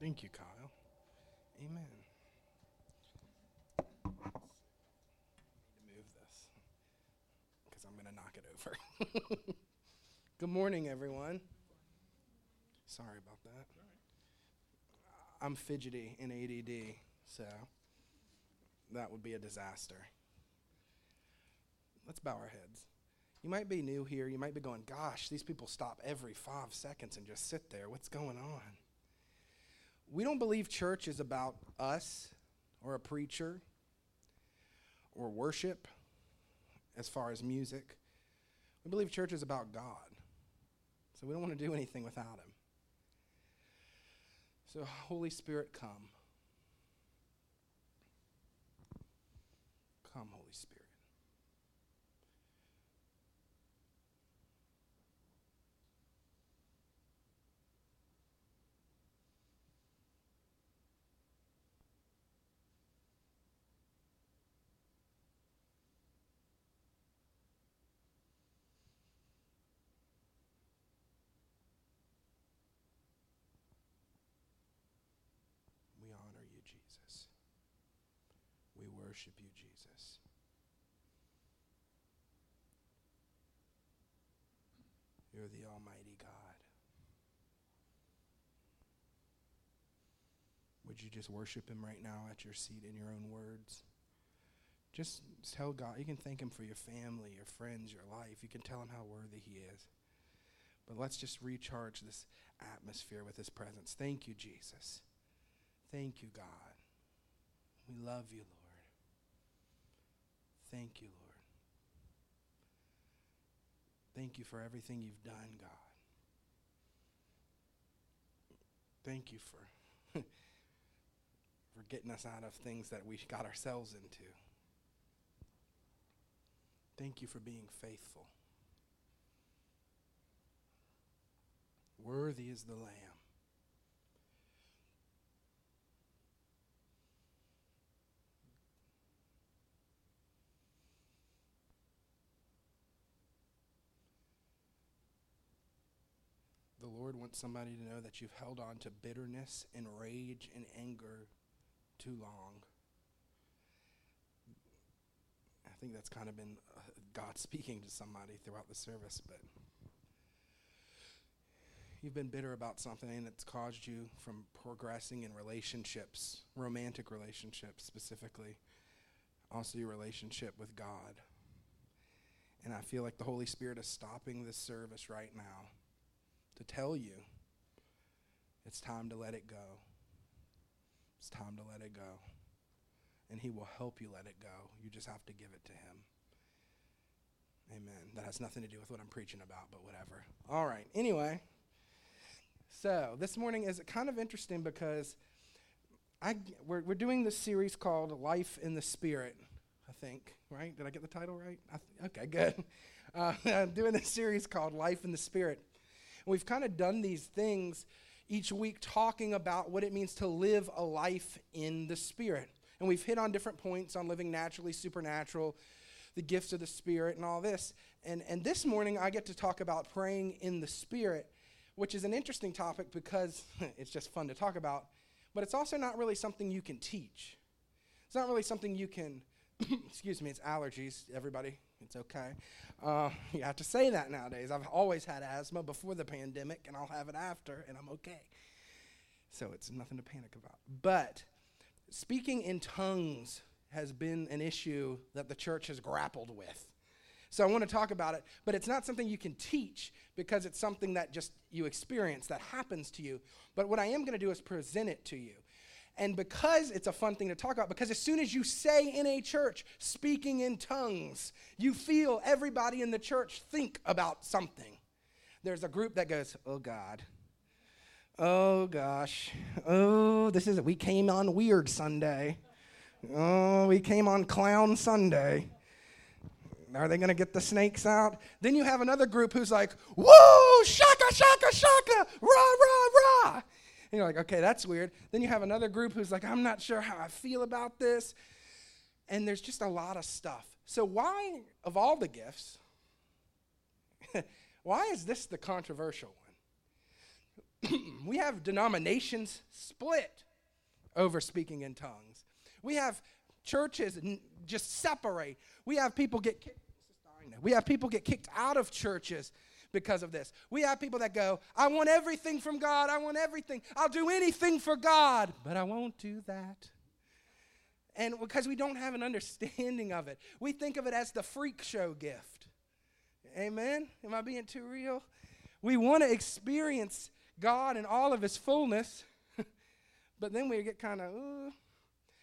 Thank you, Kyle. Amen. Need to move this because I'm going to knock it over. Good morning, everyone. Sorry about that. I'm fidgety in ADD, so that would be a disaster. Let's bow our heads. You might be new here. You might be going, gosh, these people stop every five seconds and just sit there. What's going on? We don't believe church is about us or a preacher or worship as far as music. We believe church is about God. So we don't want to do anything without Him. So, Holy Spirit, come. Come, Holy Spirit. We honor you, Jesus. We worship you, Jesus. You're the Almighty God. Would you just worship Him right now at your seat in your own words? Just tell God. You can thank Him for your family, your friends, your life. You can tell Him how worthy He is. But let's just recharge this atmosphere with His presence. Thank you, Jesus. Thank you, God. We love you, Lord. Thank you, Lord. Thank you for everything you've done, God. Thank you for for getting us out of things that we got ourselves into. Thank you for being faithful. Worthy is the Lamb. The Lord wants somebody to know that you've held on to bitterness and rage and anger too long. I think that's kind of been uh, God speaking to somebody throughout the service, but you've been bitter about something that's caused you from progressing in relationships, romantic relationships specifically, also your relationship with God. And I feel like the Holy Spirit is stopping this service right now to tell you it's time to let it go. It's time to let it go. And He will help you let it go. You just have to give it to Him. Amen. That has nothing to do with what I'm preaching about, but whatever. All right. Anyway, so this morning is kind of interesting because I, we're, we're doing this series called Life in the Spirit, I think, right? Did I get the title right? Th- okay, good. Uh, I'm doing this series called Life in the Spirit. We've kind of done these things each week talking about what it means to live a life in the Spirit. And we've hit on different points on living naturally, supernatural, the gifts of the Spirit, and all this. And, and this morning, I get to talk about praying in the Spirit, which is an interesting topic because it's just fun to talk about, but it's also not really something you can teach. It's not really something you can, excuse me, it's allergies, everybody. It's okay. Uh, you have to say that nowadays. I've always had asthma before the pandemic, and I'll have it after, and I'm okay. So it's nothing to panic about. But speaking in tongues has been an issue that the church has grappled with. So I want to talk about it, but it's not something you can teach because it's something that just you experience that happens to you. But what I am going to do is present it to you. And because it's a fun thing to talk about, because as soon as you say in a church, speaking in tongues, you feel everybody in the church think about something. There's a group that goes, Oh God. Oh gosh. Oh, this is it. We came on Weird Sunday. Oh, we came on Clown Sunday. Are they going to get the snakes out? Then you have another group who's like, Whoa, shaka, shaka, shaka, rah, rah, rah. And you're like, okay, that's weird. Then you have another group who's like, I'm not sure how I feel about this. And there's just a lot of stuff. So, why, of all the gifts, why is this the controversial one? we have denominations split over speaking in tongues. We have churches just separate. We have people get kicked. We have people get kicked out of churches because of this. We have people that go, I want everything from God. I want everything. I'll do anything for God, but I won't do that. And because we don't have an understanding of it, we think of it as the freak show gift. Amen? Am I being too real? We want to experience God in all of his fullness, but then we get kind of,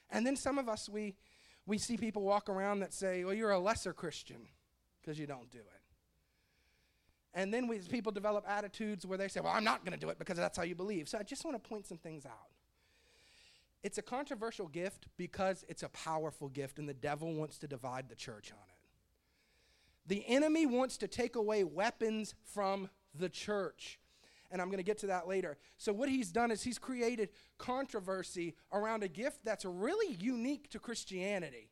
and then some of us, we, we see people walk around that say, well, you're a lesser Christian because you don't do it. And then we, people develop attitudes where they say, well, I'm not going to do it because that's how you believe. So I just want to point some things out. It's a controversial gift because it's a powerful gift, and the devil wants to divide the church on it. The enemy wants to take away weapons from the church. And I'm going to get to that later. So, what he's done is he's created controversy around a gift that's really unique to Christianity.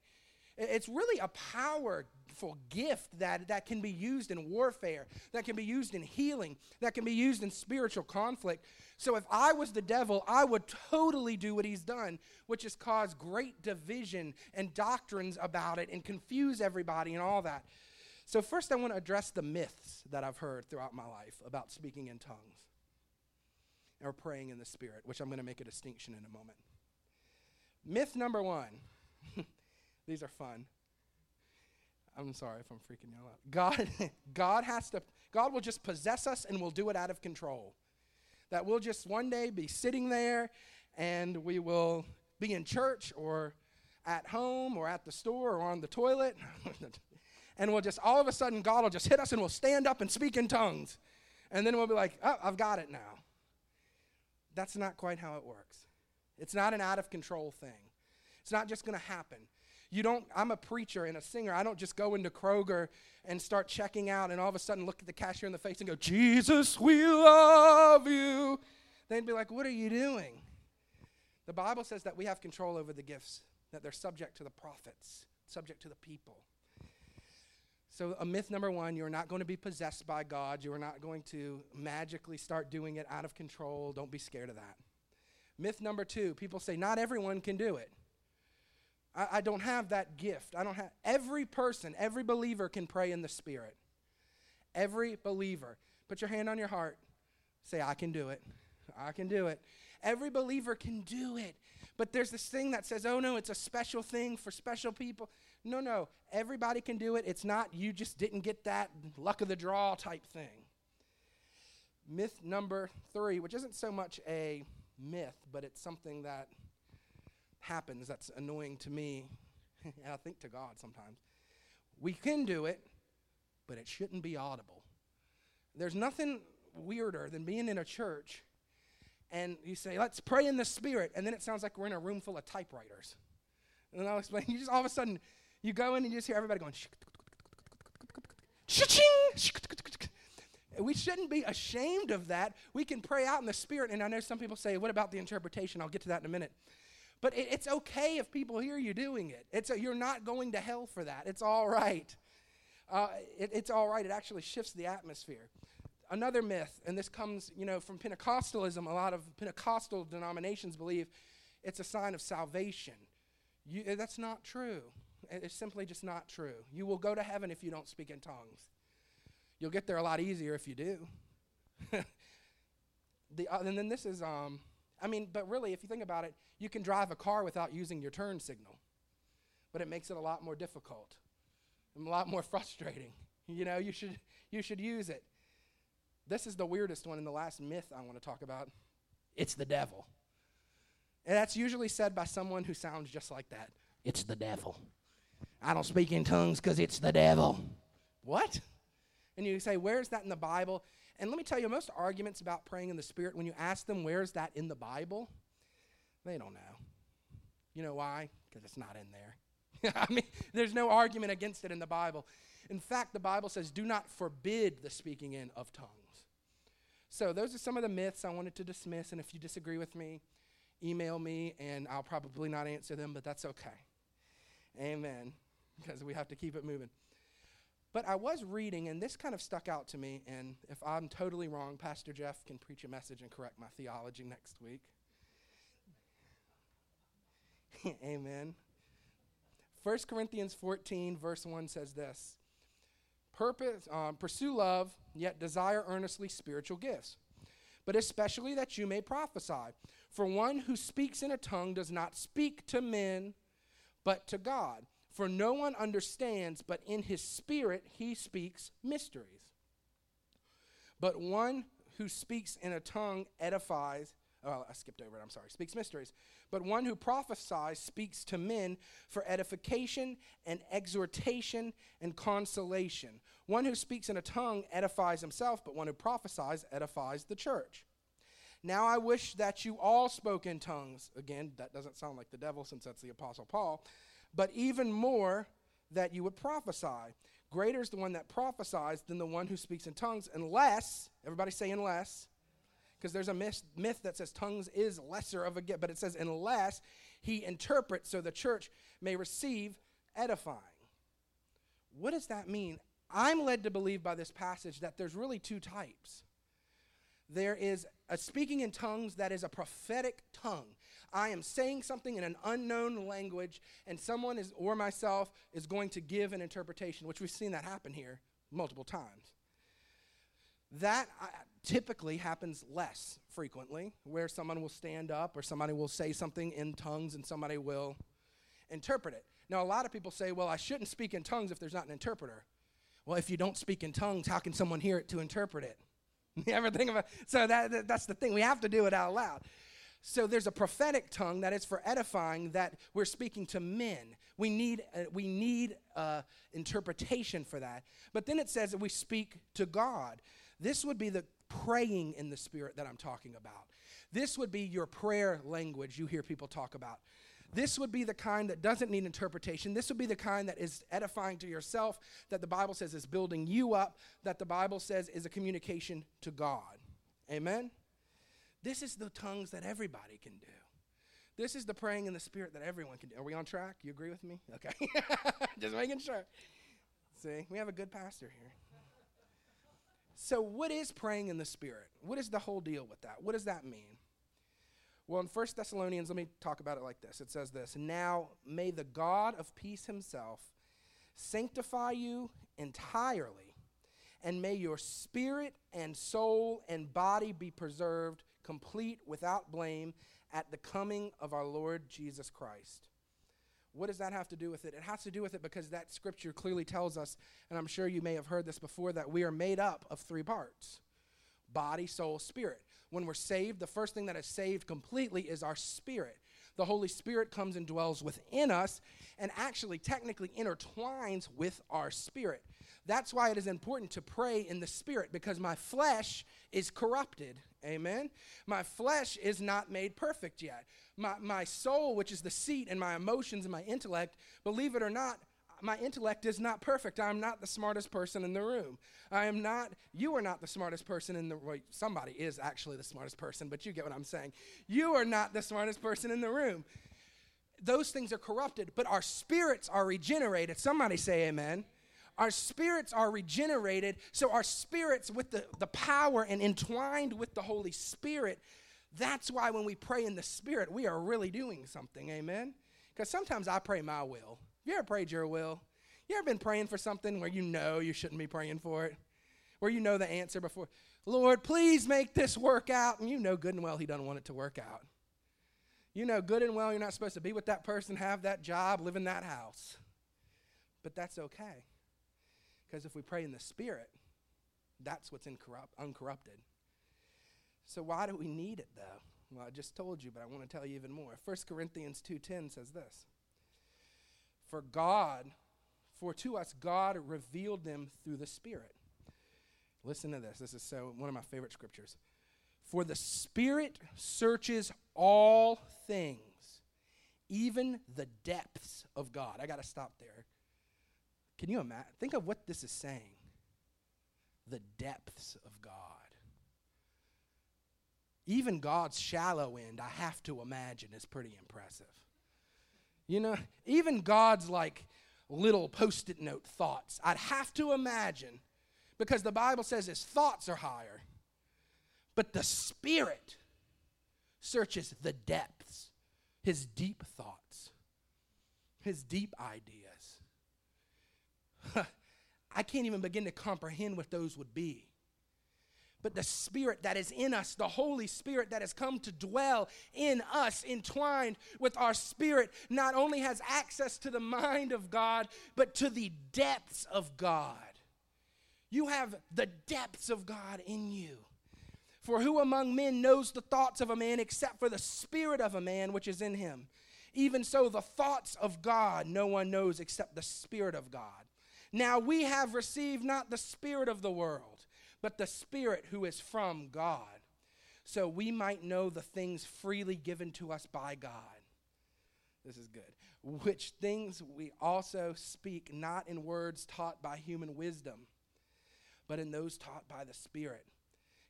It's really a powerful gift that, that can be used in warfare, that can be used in healing, that can be used in spiritual conflict. So if I was the devil, I would totally do what he's done, which is cause great division and doctrines about it and confuse everybody and all that. So, first, I want to address the myths that I've heard throughout my life about speaking in tongues or praying in the Spirit, which I'm going to make a distinction in a moment. Myth number one these are fun. I'm sorry if I'm freaking y'all out. God, God has to, God will just possess us and we'll do it out of control. That we'll just one day be sitting there and we will be in church or at home or at the store or on the toilet. and we'll just, all of a sudden, God will just hit us and we'll stand up and speak in tongues. And then we'll be like, oh, I've got it now. That's not quite how it works. It's not an out of control thing. It's not just going to happen. You don't, I'm a preacher and a singer. I don't just go into Kroger and start checking out and all of a sudden look at the cashier in the face and go, Jesus, we love you. They'd be like, What are you doing? The Bible says that we have control over the gifts, that they're subject to the prophets, subject to the people. So, a myth number one you're not going to be possessed by God. You are not going to magically start doing it out of control. Don't be scared of that. Myth number two people say, Not everyone can do it. I, I don't have that gift. I don't have every person, every believer can pray in the Spirit. Every believer. Put your hand on your heart. Say, I can do it. I can do it. Every believer can do it. But there's this thing that says, oh no, it's a special thing for special people. No, no. Everybody can do it. It's not you just didn't get that luck of the draw type thing. Myth number three, which isn't so much a myth, but it's something that happens that's annoying to me, and I think to God sometimes. We can do it, but it shouldn't be audible. There's nothing weirder than being in a church and you say, let's pray in the spirit, and then it sounds like we're in a room full of typewriters. And then I'll explain. You just all of a sudden, you go in and you just hear everybody going, we shouldn't be ashamed of that. We can pray out in the spirit. And I know some people say, what about the interpretation? I'll get to that in a minute. But it, it's okay if people hear you doing it. It's a, you're not going to hell for that. It's all right. Uh, it, it's all right. It actually shifts the atmosphere. Another myth, and this comes, you know, from Pentecostalism. A lot of Pentecostal denominations believe it's a sign of salvation. You, eh, that's not true. It's simply just not true. You will go to heaven if you don't speak in tongues. You'll get there a lot easier if you do. the, uh, and then this is um, I mean, but really, if you think about it, you can drive a car without using your turn signal, but it makes it a lot more difficult and a lot more frustrating. You know, you should, you should use it. This is the weirdest one in the last myth I want to talk about. It's the devil. And that's usually said by someone who sounds just like that. It's the devil. I don't speak in tongues because it's the devil. What? And you say, where's that in the Bible? And let me tell you, most arguments about praying in the Spirit, when you ask them, where's that in the Bible? They don't know. You know why? Because it's not in there. I mean, there's no argument against it in the Bible. In fact, the Bible says, do not forbid the speaking in of tongues. So, those are some of the myths I wanted to dismiss. And if you disagree with me, email me, and I'll probably not answer them, but that's okay. Amen. Because we have to keep it moving. But I was reading, and this kind of stuck out to me. And if I'm totally wrong, Pastor Jeff can preach a message and correct my theology next week. Amen. 1 Corinthians 14, verse 1 says this Purpose, um, Pursue love, yet desire earnestly spiritual gifts, but especially that you may prophesy. For one who speaks in a tongue does not speak to men, but to God. For no one understands, but in his spirit he speaks mysteries. But one who speaks in a tongue edifies Oh, I skipped over it. I'm sorry. Speaks mysteries. But one who prophesies speaks to men for edification and exhortation and consolation. One who speaks in a tongue edifies himself, but one who prophesies edifies the church. Now I wish that you all spoke in tongues. Again, that doesn't sound like the devil since that's the Apostle Paul. But even more that you would prophesy. Greater is the one that prophesies than the one who speaks in tongues, unless, everybody say unless because there's a myth, myth that says tongues is lesser of a gift, but it says unless he interprets so the church may receive edifying. What does that mean? I'm led to believe by this passage that there's really two types. There is a speaking in tongues that is a prophetic tongue. I am saying something in an unknown language, and someone is, or myself, is going to give an interpretation, which we've seen that happen here multiple times. That uh, typically happens less frequently, where someone will stand up or somebody will say something in tongues and somebody will interpret it. Now, a lot of people say, well, I shouldn't speak in tongues if there's not an interpreter. Well, if you don't speak in tongues, how can someone hear it to interpret it? you ever think about so that, that that's the thing. We have to do it out loud. So there's a prophetic tongue that is for edifying that we're speaking to men. We need uh, we need uh, interpretation for that. But then it says that we speak to God. This would be the praying in the Spirit that I'm talking about. This would be your prayer language you hear people talk about. This would be the kind that doesn't need interpretation. This would be the kind that is edifying to yourself, that the Bible says is building you up, that the Bible says is a communication to God. Amen? This is the tongues that everybody can do. This is the praying in the Spirit that everyone can do. Are we on track? You agree with me? Okay. Just making sure. See, we have a good pastor here. So, what is praying in the Spirit? What is the whole deal with that? What does that mean? Well, in 1 Thessalonians, let me talk about it like this. It says this Now may the God of peace himself sanctify you entirely, and may your spirit and soul and body be preserved complete without blame at the coming of our Lord Jesus Christ. What does that have to do with it? It has to do with it because that scripture clearly tells us, and I'm sure you may have heard this before, that we are made up of three parts body, soul, spirit. When we're saved, the first thing that is saved completely is our spirit. The Holy Spirit comes and dwells within us and actually technically intertwines with our spirit. That's why it is important to pray in the spirit because my flesh is corrupted. Amen. My flesh is not made perfect yet. My, my soul, which is the seat, and my emotions and my intellect, believe it or not, my intellect is not perfect. I'm not the smartest person in the room. I am not, you are not the smartest person in the well, somebody is actually the smartest person, but you get what I'm saying. You are not the smartest person in the room. Those things are corrupted, but our spirits are regenerated. Somebody say amen. Our spirits are regenerated, so our spirits with the, the power and entwined with the Holy Spirit. That's why when we pray in the Spirit, we are really doing something, amen? Because sometimes I pray my will. You ever prayed your will? You ever been praying for something where you know you shouldn't be praying for it? Where you know the answer before, Lord, please make this work out. And you know good and well He doesn't want it to work out. You know good and well you're not supposed to be with that person, have that job, live in that house. But that's okay. Because if we pray in the Spirit, that's what's incorrupt, uncorrupted. So why do we need it though? Well, I just told you, but I want to tell you even more. 1 Corinthians 2:10 says this. For God, for to us God revealed them through the Spirit. Listen to this. This is so one of my favorite scriptures. For the Spirit searches all things, even the depths of God. I got to stop there can you imagine? Think of what this is saying the depths of God. Even God's shallow end, I have to imagine, is pretty impressive. You know, even God's like, little post it note thoughts. I'd have to imagine, because the Bible says his thoughts are higher, but the Spirit searches the depths, his deep thoughts, his deep ideas. I can't even begin to comprehend what those would be but the Spirit that is in us, the Holy Spirit that has come to dwell in us, entwined with our spirit, not only has access to the mind of God, but to the depths of God. You have the depths of God in you. For who among men knows the thoughts of a man except for the spirit of a man which is in him? Even so, the thoughts of God no one knows except the Spirit of God. Now we have received not the Spirit of the world but the Spirit who is from God, so we might know the things freely given to us by God. This is good. Which things we also speak not in words taught by human wisdom, but in those taught by the Spirit,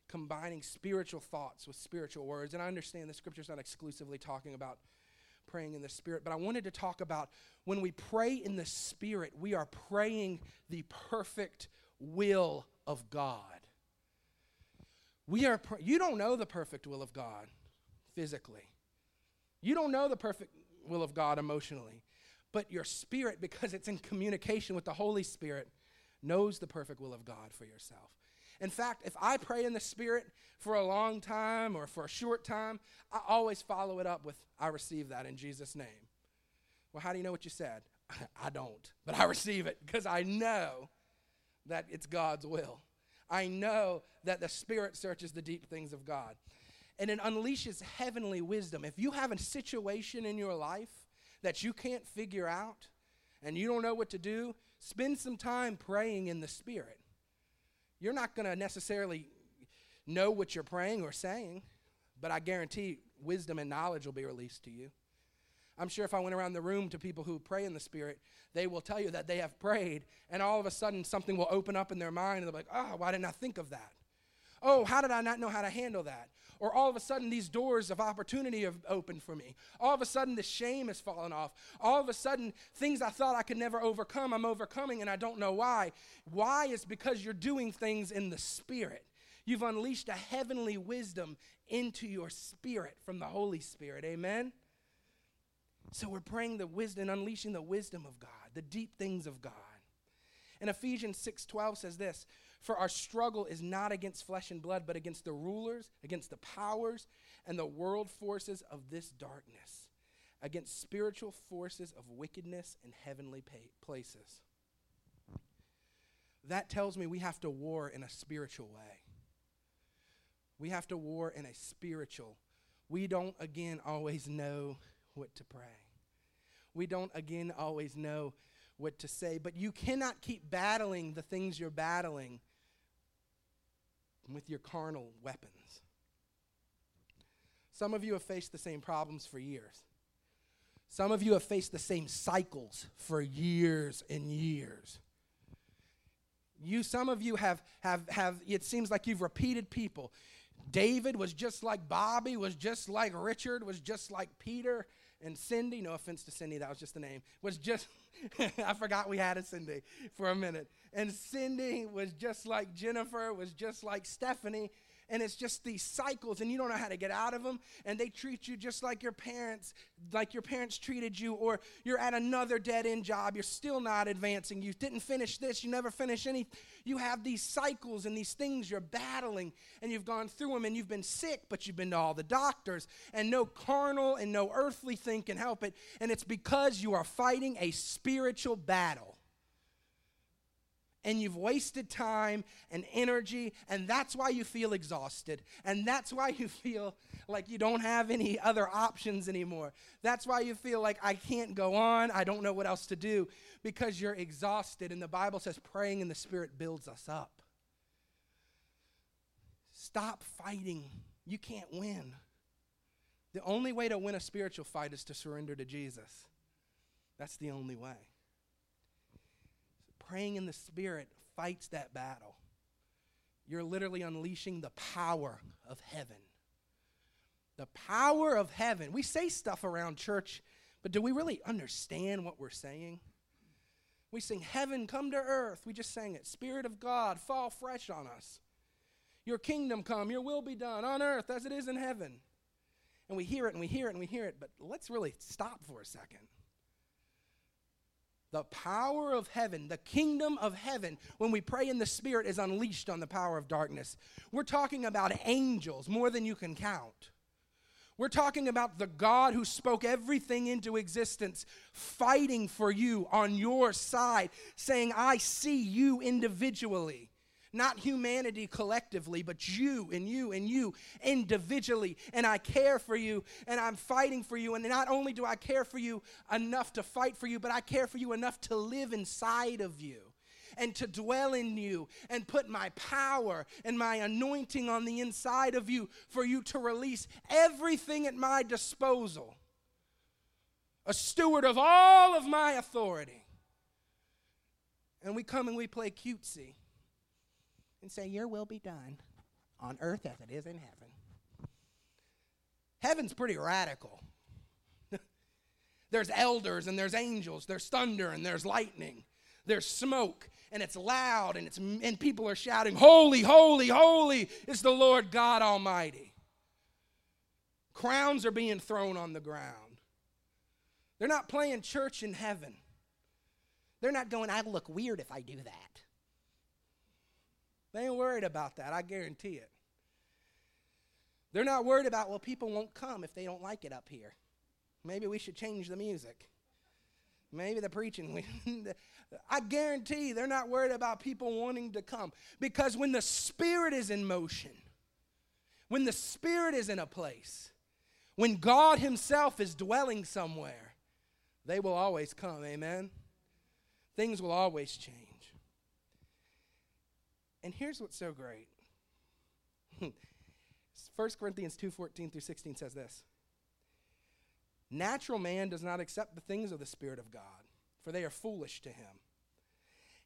combining spiritual thoughts with spiritual words. And I understand the scripture's not exclusively talking about praying in the Spirit, but I wanted to talk about when we pray in the Spirit, we are praying the perfect will of God. We are pr- you don't know the perfect will of God physically. You don't know the perfect will of God emotionally. But your spirit, because it's in communication with the Holy Spirit, knows the perfect will of God for yourself. In fact, if I pray in the Spirit for a long time or for a short time, I always follow it up with, I receive that in Jesus' name. Well, how do you know what you said? I don't, but I receive it because I know that it's God's will. I know that the Spirit searches the deep things of God. And it unleashes heavenly wisdom. If you have a situation in your life that you can't figure out and you don't know what to do, spend some time praying in the Spirit. You're not going to necessarily know what you're praying or saying, but I guarantee wisdom and knowledge will be released to you. I'm sure if I went around the room to people who pray in the Spirit, they will tell you that they have prayed, and all of a sudden something will open up in their mind, and they'll be like, oh, why didn't I think of that? Oh, how did I not know how to handle that? Or all of a sudden, these doors of opportunity have opened for me. All of a sudden, the shame has fallen off. All of a sudden, things I thought I could never overcome, I'm overcoming, and I don't know why. Why is because you're doing things in the Spirit. You've unleashed a heavenly wisdom into your spirit from the Holy Spirit. Amen? So we're praying the wisdom, unleashing the wisdom of God, the deep things of God. And Ephesians 6:12 says this, "For our struggle is not against flesh and blood, but against the rulers, against the powers, and the world forces of this darkness, against spiritual forces of wickedness in heavenly places." That tells me we have to war in a spiritual way. We have to war in a spiritual. We don't again always know what to pray. We don't, again, always know what to say, but you cannot keep battling the things you're battling with your carnal weapons. Some of you have faced the same problems for years. Some of you have faced the same cycles for years and years. You, some of you have, have, have, it seems like you've repeated people. David was just like Bobby, was just like Richard, was just like Peter, and Cindy, no offense to Cindy, that was just the name, was just, I forgot we had a Cindy for a minute. And Cindy was just like Jennifer, was just like Stephanie, and it's just these cycles and you don't know how to get out of them and they treat you just like your parents like your parents treated you or you're at another dead end job you're still not advancing you didn't finish this you never finish any you have these cycles and these things you're battling and you've gone through them and you've been sick but you've been to all the doctors and no carnal and no earthly thing can help it and it's because you are fighting a spiritual battle and you've wasted time and energy, and that's why you feel exhausted. And that's why you feel like you don't have any other options anymore. That's why you feel like I can't go on, I don't know what else to do, because you're exhausted. And the Bible says praying in the Spirit builds us up. Stop fighting. You can't win. The only way to win a spiritual fight is to surrender to Jesus. That's the only way praying in the Spirit fights that battle. You're literally unleashing the power of heaven. The power of heaven. We say stuff around church, but do we really understand what we're saying? We sing, Heaven come to earth. We just sang it. Spirit of God, fall fresh on us. Your kingdom come, your will be done on earth as it is in heaven. And we hear it and we hear it and we hear it, but let's really stop for a second. The power of heaven, the kingdom of heaven, when we pray in the Spirit, is unleashed on the power of darkness. We're talking about angels more than you can count. We're talking about the God who spoke everything into existence, fighting for you on your side, saying, I see you individually. Not humanity collectively, but you and you and you individually. And I care for you and I'm fighting for you. And not only do I care for you enough to fight for you, but I care for you enough to live inside of you and to dwell in you and put my power and my anointing on the inside of you for you to release everything at my disposal. A steward of all of my authority. And we come and we play cutesy and say, Your will be done on earth as it is in heaven. Heaven's pretty radical. there's elders and there's angels, there's thunder and there's lightning, there's smoke and it's loud and it's and people are shouting, "Holy, holy, holy is the Lord God Almighty." Crowns are being thrown on the ground. They're not playing church in heaven. They're not going, I look weird if I do that. They ain't worried about that, I guarantee it. They're not worried about, well, people won't come if they don't like it up here. Maybe we should change the music. Maybe the preaching. I guarantee they're not worried about people wanting to come. Because when the Spirit is in motion, when the Spirit is in a place, when God Himself is dwelling somewhere, they will always come. Amen? Things will always change. And here's what's so great. 1 Corinthians 2:14 through 16 says this. Natural man does not accept the things of the spirit of God, for they are foolish to him.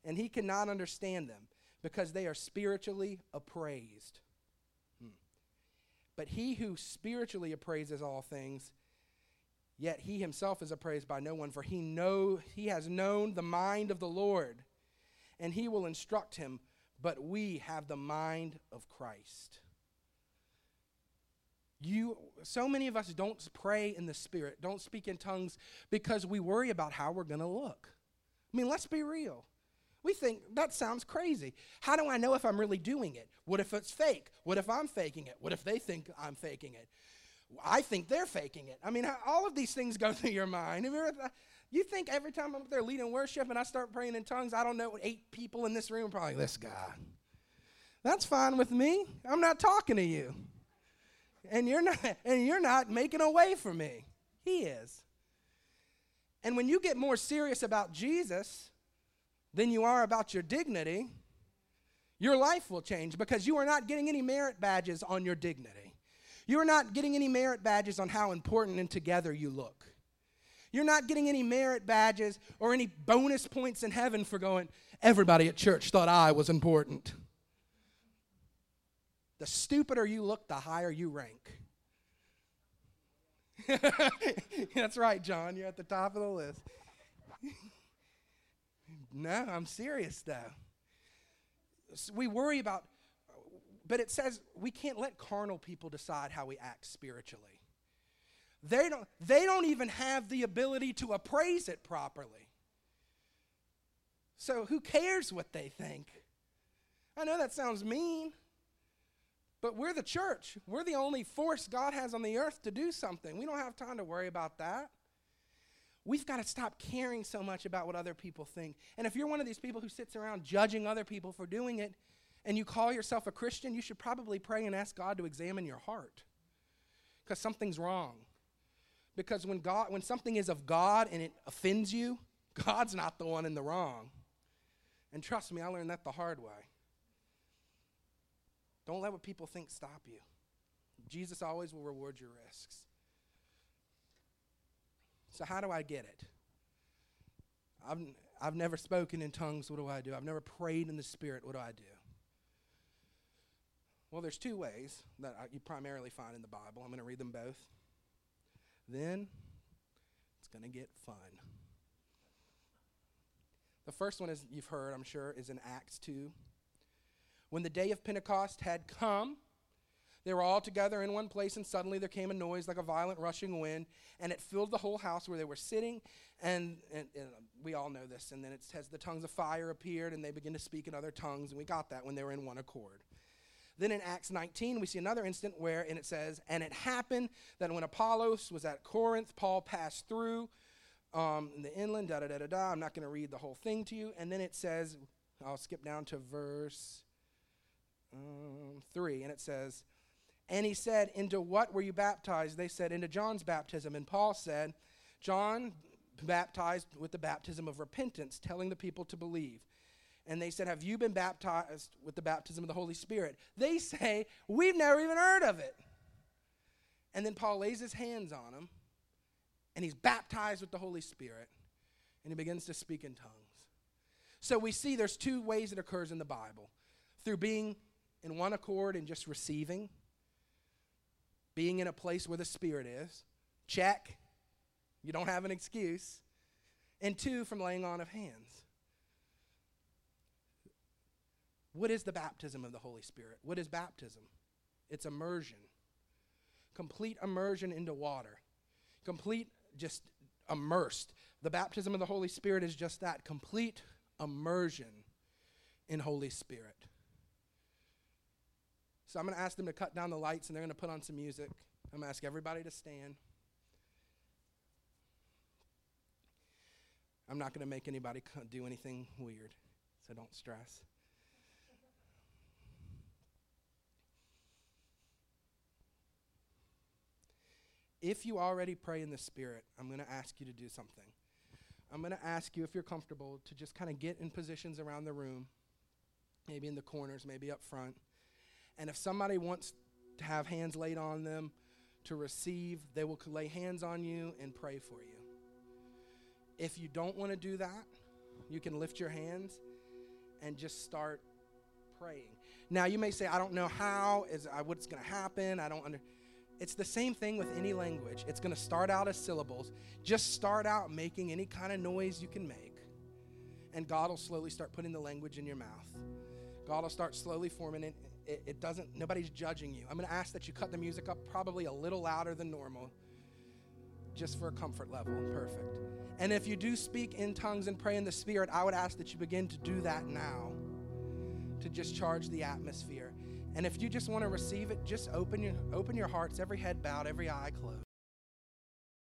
And he cannot understand them because they are spiritually appraised. Hmm. But he who spiritually appraises all things, yet he himself is appraised by no one, for he know he has known the mind of the Lord, and he will instruct him but we have the mind of Christ. You so many of us don't pray in the spirit, don't speak in tongues because we worry about how we're going to look. I mean, let's be real. We think that sounds crazy. How do I know if I'm really doing it? What if it's fake? What if I'm faking it? What if they think I'm faking it? I think they're faking it. I mean, all of these things go through your mind. You think every time I'm up there leading worship and I start praying in tongues, I don't know, eight people in this room are probably this guy. That's fine with me. I'm not talking to you. And you're not and you're not making a way for me. He is. And when you get more serious about Jesus than you are about your dignity, your life will change because you are not getting any merit badges on your dignity. You are not getting any merit badges on how important and together you look. You're not getting any merit badges or any bonus points in heaven for going, everybody at church thought I was important. The stupider you look, the higher you rank. That's right, John. You're at the top of the list. no, I'm serious though. we worry about, but it says we can't let carnal people decide how we act spiritually. They don't, they don't even have the ability to appraise it properly. So who cares what they think? I know that sounds mean, but we're the church. We're the only force God has on the earth to do something. We don't have time to worry about that. We've got to stop caring so much about what other people think. And if you're one of these people who sits around judging other people for doing it, and you call yourself a Christian, you should probably pray and ask God to examine your heart because something's wrong. Because when God when something is of God and it offends you, God's not the one in the wrong. And trust me, I learned that the hard way. Don't let what people think stop you. Jesus always will reward your risks. So, how do I get it? I've, I've never spoken in tongues. What do I do? I've never prayed in the Spirit. What do I do? Well, there's two ways that I, you primarily find in the Bible. I'm going to read them both. Then it's going to get fun. The first one is you've heard, I'm sure, is in Acts 2. When the day of Pentecost had come, they were all together in one place, and suddenly there came a noise like a violent rushing wind, and it filled the whole house where they were sitting. And, and, and, um, we all know this. And then it says the tongues of fire appeared, and they began to speak in other tongues. And we got that when they were in one accord. Then in Acts 19, we see another instant where, and it says, And it happened that when Apollos was at Corinth, Paul passed through um, in the inland, da da da da da. I'm not going to read the whole thing to you. And then it says, I'll skip down to verse um, 3, and it says, And he said, Into what were you baptized? They said, Into John's baptism. And Paul said, John baptized with the baptism of repentance, telling the people to believe. And they said, Have you been baptized with the baptism of the Holy Spirit? They say, We've never even heard of it. And then Paul lays his hands on him, and he's baptized with the Holy Spirit, and he begins to speak in tongues. So we see there's two ways it occurs in the Bible through being in one accord and just receiving, being in a place where the Spirit is. Check. You don't have an excuse. And two, from laying on of hands. What is the baptism of the Holy Spirit? What is baptism? It's immersion. Complete immersion into water. Complete, just immersed. The baptism of the Holy Spirit is just that complete immersion in Holy Spirit. So I'm going to ask them to cut down the lights and they're going to put on some music. I'm going to ask everybody to stand. I'm not going to make anybody do anything weird, so don't stress. If you already pray in the Spirit, I'm going to ask you to do something. I'm going to ask you, if you're comfortable, to just kind of get in positions around the room, maybe in the corners, maybe up front. And if somebody wants to have hands laid on them to receive, they will lay hands on you and pray for you. If you don't want to do that, you can lift your hands and just start praying. Now, you may say, I don't know how, is uh, what's going to happen. I don't under. It's the same thing with any language. It's going to start out as syllables. Just start out making any kind of noise you can make, and God will slowly start putting the language in your mouth. God will start slowly forming it. It, it doesn't. Nobody's judging you. I'm going to ask that you cut the music up probably a little louder than normal, just for a comfort level. Perfect. And if you do speak in tongues and pray in the Spirit, I would ask that you begin to do that now to just charge the atmosphere. And if you just want to receive it, just open your, open your hearts, every head bowed, every eye closed.